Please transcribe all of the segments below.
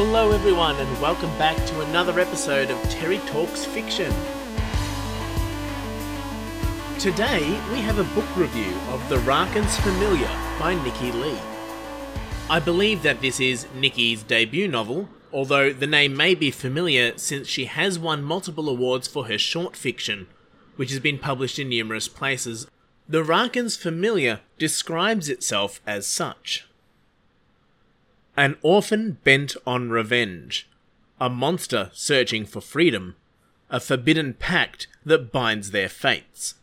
Hello, everyone, and welcome back to another episode of Terry Talks Fiction. Today, we have a book review of The Rarkyn's Familiar by Nikki Lee. I believe that this is Nikki's debut novel, although the name may be familiar since she has won multiple awards for her short fiction, which has been published in numerous places. The Rarkyn's Familiar describes itself as such. An orphan bent on revenge, a monster searching for freedom, a forbidden pact that binds their fates.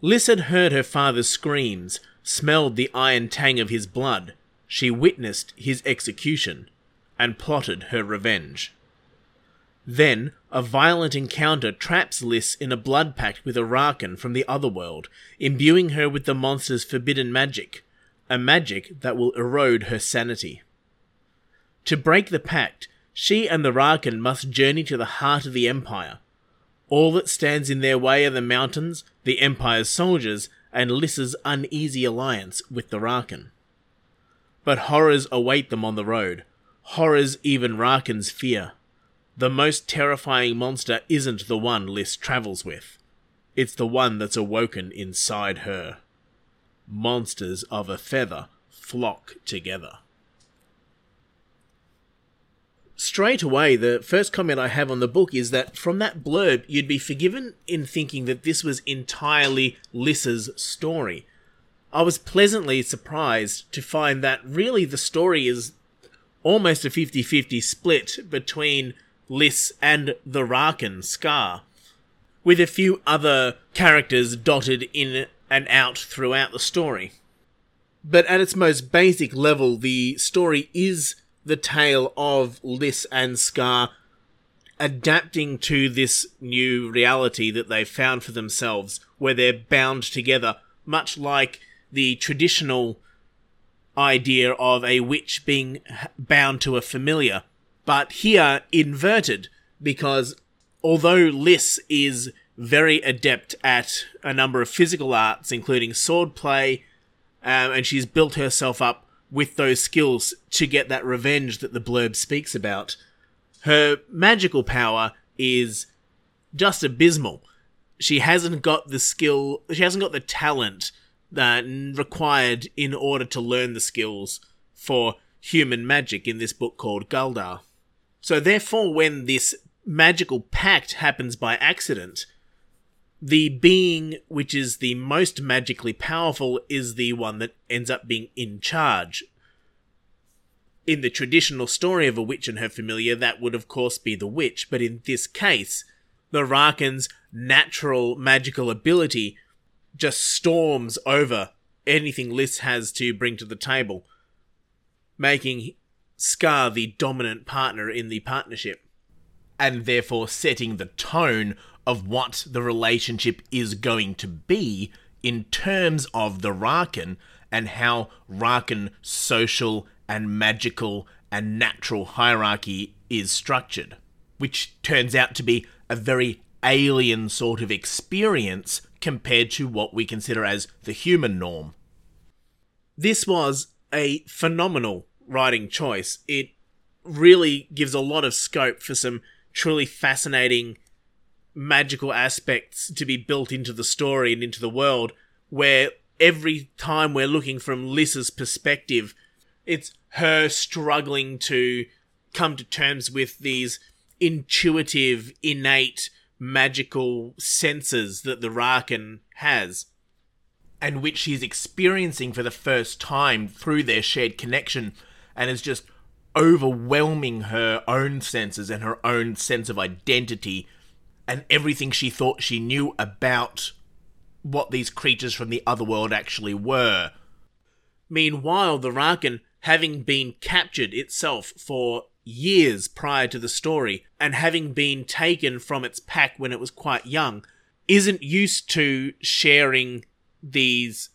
Lys had heard her father's screams, smelled the iron tang of his blood. She witnessed his execution and plotted her revenge. Then, a violent encounter traps Lys in a blood pact with a Rarkyn from the otherworld, imbuing her with the monster's forbidden magic, a magic that will erode her sanity. To break the pact, she and the Rarkyn must journey to the heart of the Empire. All that stands in their way are the mountains, the Empire's soldiers, and Lys's uneasy alliance with the Rarkyn. But horrors await them on the road, horrors even Rarkyns fear. The most terrifying monster isn't the one Lys travels with. It's the one that's awoken inside her. Monsters of a feather flock together. Straight away, the first comment I have on the book is that from that blurb, you'd be forgiven in thinking that this was entirely Lys's story. I was pleasantly surprised to find that really the story is almost a 50 50 split between Lys and the Rarkyn Scar, with a few other characters dotted in and out throughout the story. But at its most basic level, the story is the tale of Lys and Scar adapting to this new reality that they've found for themselves, where they're bound together, much like the traditional idea of a witch being bound to a familiar, but here inverted, because although Lys is very adept at a number of physical arts, including swordplay, um, and she's built herself up with those skills to get that revenge that the blurb speaks about. Her magical power is just abysmal. She hasn't got the skill, she hasn't got the talent that required in order to learn the skills for human magic in this book called Galdar. So therefore, when this magical pact happens by accident, the being which is the most magically powerful is the one that ends up being in charge. In the traditional story of a witch and her familiar, that would of course be the witch, but in this case, the Rarkyn's natural magical ability just storms over anything Lys has to bring to the table, making Scar the dominant partner in the partnership, and therefore setting the tone of what the relationship is going to be in terms of the Rarkyn and how Rarkyn social and magical and natural hierarchy is structured, which turns out to be a very alien sort of experience compared to what we consider as the human norm. This was a phenomenal writing choice. It really gives a lot of scope for some truly fascinating magical aspects to be built into the story and into the world where every time we're looking from Lissa's perspective, it's her struggling to come to terms with these intuitive, innate, magical senses that the Rarkyn has, and which she's experiencing for the first time through their shared connection, and is just overwhelming her own senses and her own sense of identity and everything she thought she knew about what these creatures from the other world actually were. Meanwhile, the Rarkyn, having been captured itself for years prior to the story, and having been taken from its pack when it was quite young, isn't used to sharing these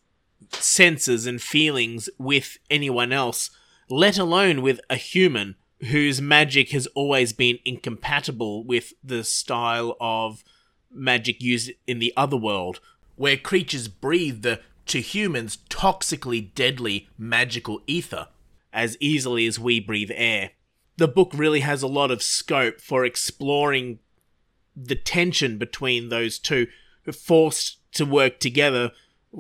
senses and feelings with anyone else, let alone with a human whose magic has always been incompatible with the style of magic used in the other world, where creatures breathe the, to humans, toxically deadly magical ether as easily as we breathe air. the book really has a lot of scope for exploring the tension between those two, forced to work together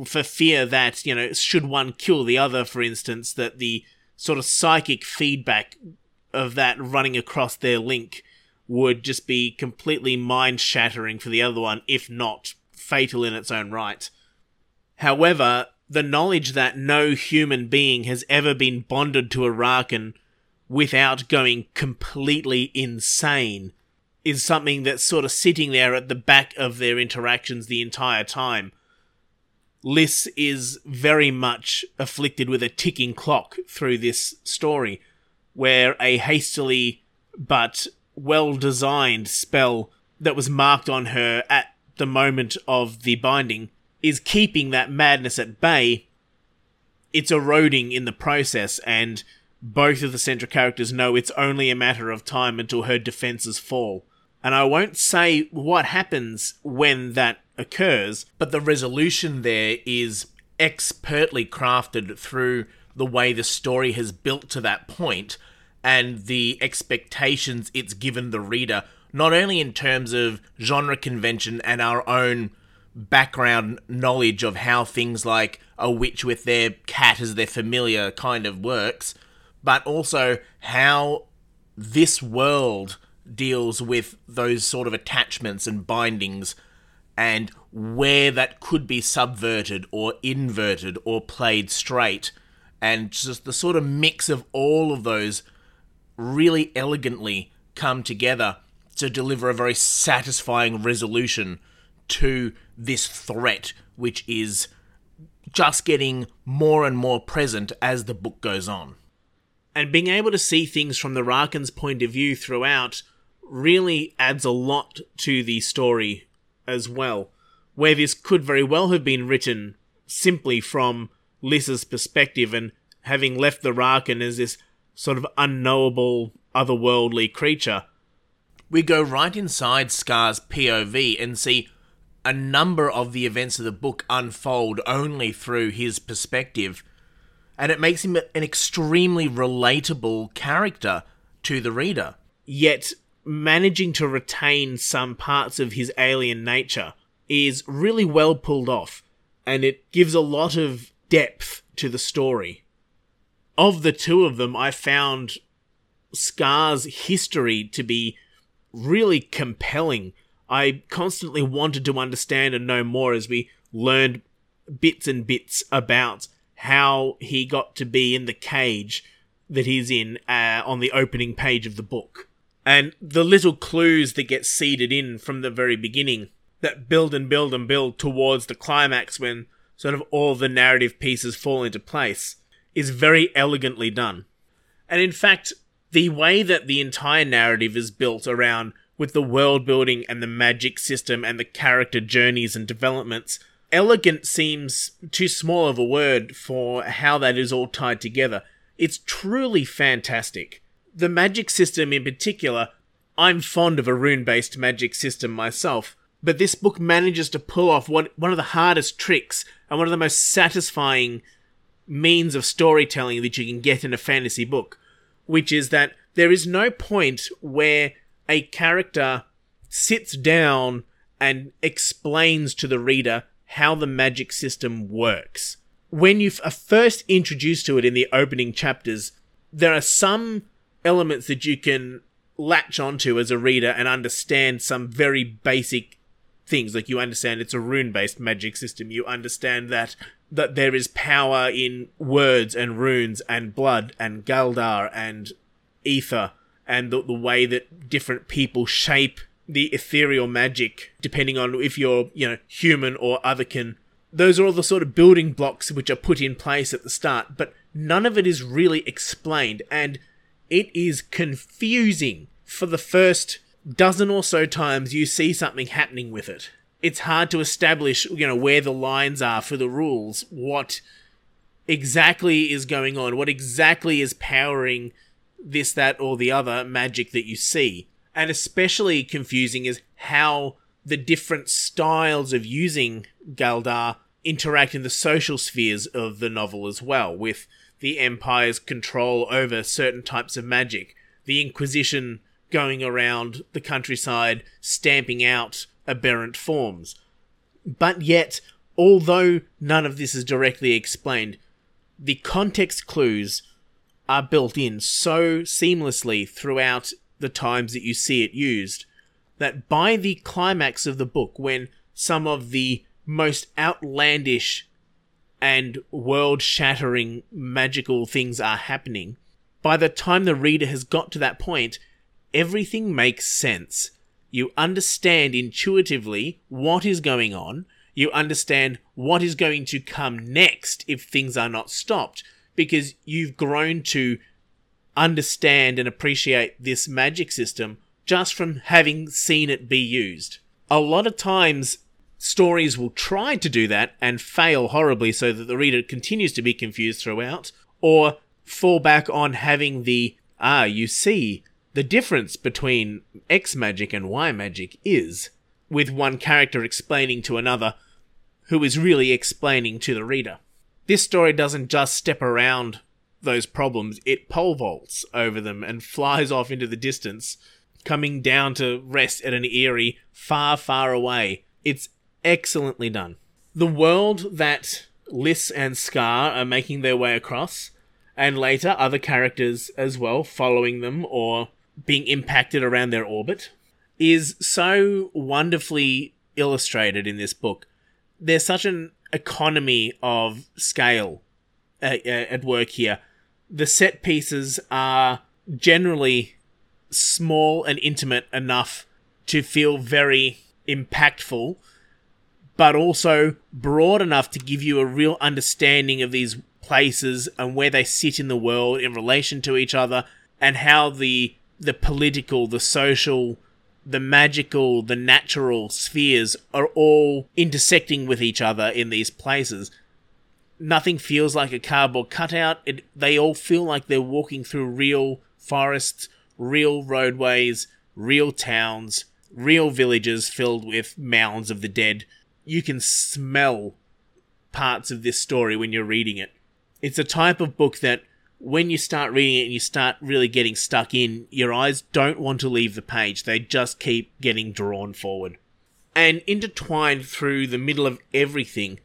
for fear that, you know, should one kill the other, for instance, that the sort of psychic feedback of that running across their link would just be completely mind shattering for the other one, if not fatal in its own right. However, the knowledge that no human being has ever been bonded to a Rarkyn without going completely insane is something that's sort of sitting there at the back of their interactions the entire time. Lys is very much afflicted with a ticking clock through this story, where a hastily but well designed spell that was marked on her at the moment of the binding is keeping that madness at bay. It's eroding in the process, and both of the central characters know it's only a matter of time until her defenses fall. And I won't say what happens when that occurs, but the resolution there is expertly crafted through the way the story has built to that point and the expectations it's given the reader, not only in terms of genre convention and our own background knowledge of how things like a witch with their cat as their familiar kind of works, but also how this world deals with those sort of attachments and bindings and where that could be subverted or inverted or played straight and just the sort of mix of all of those really elegantly come together to deliver a very satisfying resolution to this threat which is just getting more and more present as the book goes on. And being able to see things from the Rarkyn's point of view throughout really adds a lot to the story as well, where this could very well have been written simply from Lys's perspective and having left the Rarkyn as this sort of unknowable, otherworldly creature. We go right inside Scar's POV and see a number of the events of the book unfold only through his perspective, and it makes him an extremely relatable character to the reader. Yet, managing to retain some parts of his alien nature is really well pulled off, and it gives a lot of depth to the story. Of the two of them, I found Scar's history to be really compelling. I constantly wanted to understand and know more as we learned bits and bits about how he got to be in the cage that he's in uh, on the opening page of the book and the little clues that get seeded in from the very beginning that build and build and build towards the climax when sort of all the narrative pieces fall into place is very elegantly done. And in fact, the way that the entire narrative is built around with the world building and the magic system and the character journeys and developments, elegant seems too small of a word for how that is all tied together. It's truly fantastic the magic system in particular, I'm fond of a rune based magic system myself, but this book manages to pull off one, one of the hardest tricks and one of the most satisfying means of storytelling that you can get in a fantasy book, which is that there is no point where a character sits down and explains to the reader how the magic system works. When you are first introduced to it in the opening chapters, there are some elements that you can latch onto as a reader and understand some very basic things. Like you understand it's a rune based magic system. You understand that that there is power in words and runes and blood and galdar and ether and the, the way that different people shape the ethereal magic depending on if you're you know human or otherkin. Those are all the sort of building blocks which are put in place at the start but none of it is really explained. And it is confusing for the first dozen or so times you see something happening with it. It's hard to establish, you know, where the lines are for the rules, what exactly is going on, what exactly is powering this, that, or the other magic that you see. And especially confusing is how the different styles of using Galdar interact in the social spheres of the novel as well, with the Empire's control over certain types of magic, the Inquisition going around the countryside stamping out aberrant forms. But yet, although none of this is directly explained, the context clues are built in so seamlessly throughout the times that you see it used that by the climax of the book, when some of the most outlandish and world shattering magical things are happening, by the time the reader has got to that point, everything makes sense. You understand intuitively what is going on. You understand what is going to come next if things are not stopped because you've grown to understand and appreciate this magic system just from having seen it be used. A lot of times, stories will try to do that and fail horribly so that the reader continues to be confused throughout, or fall back on having the, ah, you see, the difference between X magic and Y magic is, with one character explaining to another who is really explaining to the reader. This story doesn't just step around those problems, it pole vaults over them and flies off into the distance, coming down to rest at an eyrie far, far away. It's excellently done. The world that Lys and Scar are making their way across, and later other characters as well following them or being impacted around their orbit, is so wonderfully illustrated in this book. There's such an economy of scale at, at work here. The set pieces are generally small and intimate enough to feel very impactful, but also broad enough to give you a real understanding of these places and where they sit in the world in relation to each other and how the the political, the social, the magical, the natural spheres are all intersecting with each other in these places. Nothing feels like a cardboard cutout. It, they all feel like they're walking through real forests, real roadways, real towns, real villages filled with mounds of the dead. You can smell parts of this story when you're reading it. It's a type of book that when you start reading it and you start really getting stuck in, your eyes don't want to leave the page. They just keep getting drawn forward. And intertwined through the middle of everything,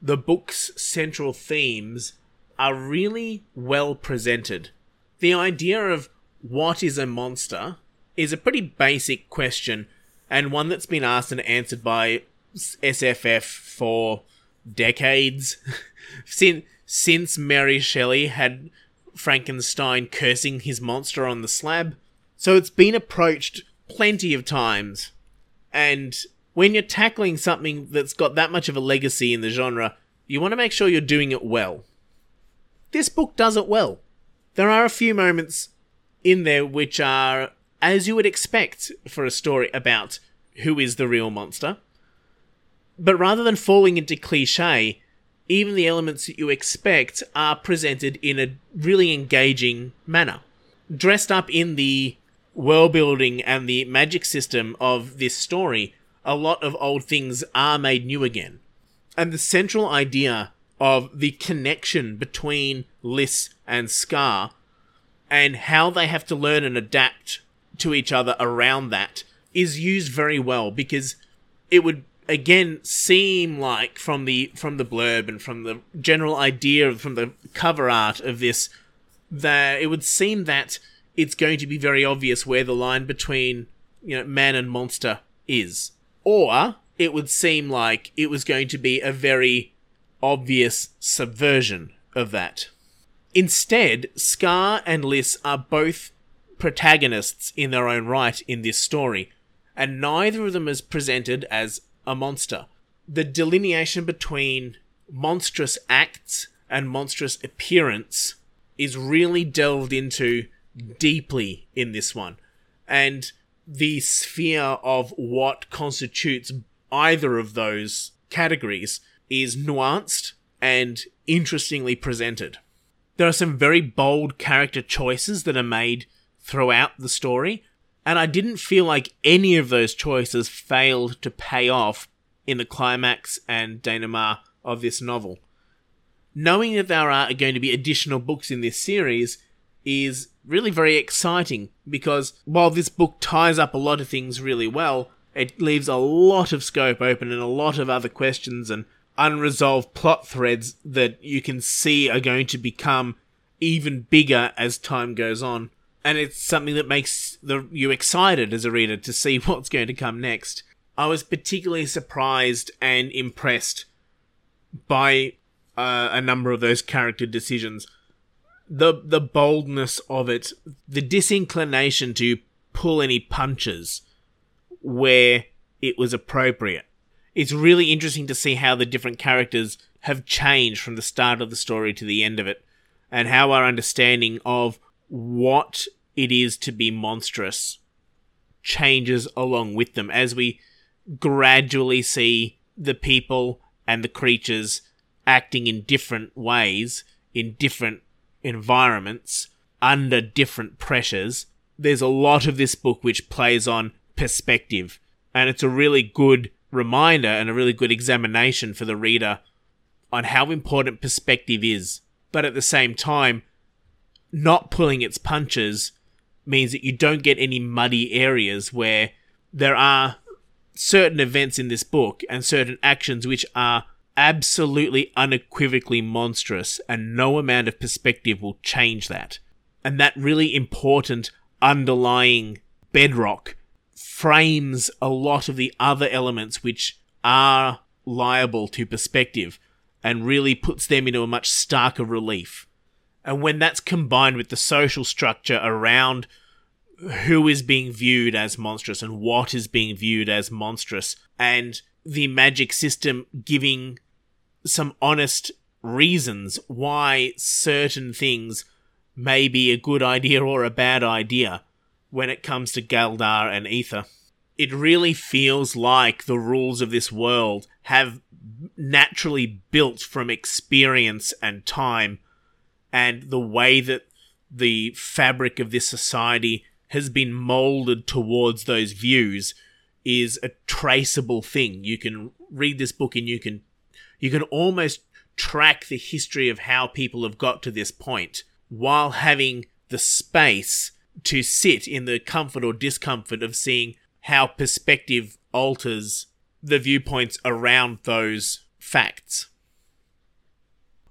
the book's central themes are really well presented. The idea of what is a monster is a pretty basic question and one that's been asked and answered by SFF for decades. since since Mary Shelley had Frankenstein cursing his monster on the slab. So it's been approached plenty of times. And when you're tackling something that's got that much of a legacy in the genre, you want to make sure you're doing it well. This book does it well. There are a few moments in there which are as you would expect for a story about who is the real monster. But rather than falling into cliche, even the elements that you expect are presented in a really engaging manner. Dressed up in the world building and the magic system of this story, a lot of old things are made new again. And the central idea of the connection between Lys and Scar and how they have to learn and adapt to each other around that is used very well because it would again seem like from the from the blurb and from the general idea from the cover art of this that it would seem that it's going to be very obvious where the line between you know man and monster is. Or it would seem like it was going to be a very obvious subversion of that. Instead scar and lys are both protagonists in their own right in this story and neither of them is presented as a monster. The delineation between monstrous acts and monstrous appearance is really delved into deeply in this one. And the sphere of what constitutes either of those categories is nuanced and interestingly presented. There are some very bold character choices that are made throughout the story, and I didn't feel like any of those choices failed to pay off in the climax and denouement of this novel. Knowing that there are going to be additional books in this series, is really very exciting because while this book ties up a lot of things really well, it leaves a lot of scope open and a lot of other questions and unresolved plot threads that you can see are going to become even bigger as time goes on. And it's something that makes the, you excited as a reader to see what's going to come next. I was particularly surprised and impressed by uh, a number of those character decisions. The the boldness of it, the disinclination to pull any punches where it was appropriate. It's really interesting to see how the different characters have changed from the start of the story to the end of it, and how our understanding of what it is to be monstrous changes along with them as we gradually see the people and the creatures acting in different ways in different environments under different pressures. There's a lot of this book which plays on perspective, and it's a really good reminder and a really good examination for the reader on how important perspective is. But at the same time, not pulling its punches means that you don't get any muddy areas where there are certain events in this book and certain actions which are absolutely unequivocally monstrous, and no amount of perspective will change that. And that really important underlying bedrock frames a lot of the other elements which are liable to perspective and really puts them into a much starker relief. And when that's combined with the social structure around who is being viewed as monstrous and what is being viewed as monstrous, and the magic system giving some honest reasons why certain things may be a good idea or a bad idea when it comes to Galdar and Aether. It really feels like the rules of this world have naturally built from experience and time, and the way that the fabric of this society has been molded towards those views is a traceable thing. You can read this book and you can you can almost track the history of how people have got to this point while having the space to sit in the comfort or discomfort of seeing how perspective alters the viewpoints around those facts.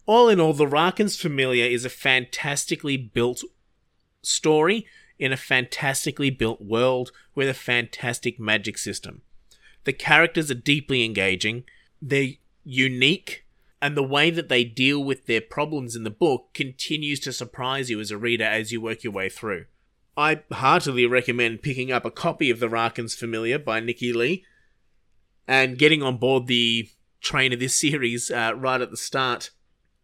All in all, The Rarkyn's Familiar is a fantastically built story in a fantastically built world with a fantastic magic system. The characters are deeply engaging, they're unique, and the way that they deal with their problems in the book continues to surprise you as a reader as you work your way through. I heartily recommend picking up a copy of The Rarkyn's Familiar by Nikki Lee and getting on board the train of this series uh, right at the start.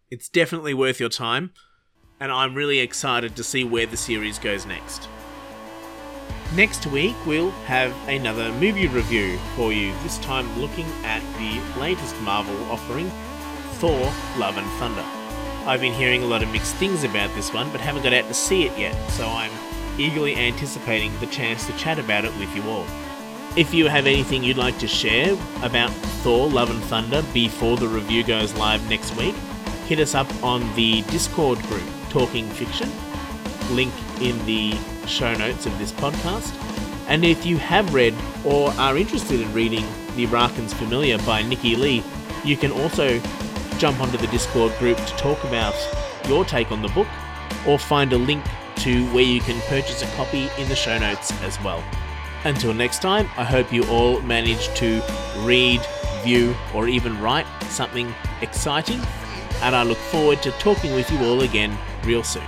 It's definitely worth your time and I'm really excited to see where the series goes next. Next week, we'll have another movie review for you, this time looking at the latest Marvel offering, Thor Love and Thunder. I've been hearing a lot of mixed things about this one, but haven't got out to see it yet, so I'm eagerly anticipating the chance to chat about it with you all. If you have anything you'd like to share about Thor Love and Thunder before the review goes live next week, hit us up on the Discord group Talking Fiction, link in the show notes of this podcast. And if you have read or are interested in reading The Rarkyn's Familiar by Nikki Lee, you can also jump onto the Discord group to talk about your take on the book or find a link to where you can purchase a copy in the show notes as well. Until next time, I hope you all manage to read, view, or even write something exciting, and I look forward to talking with you all again real soon.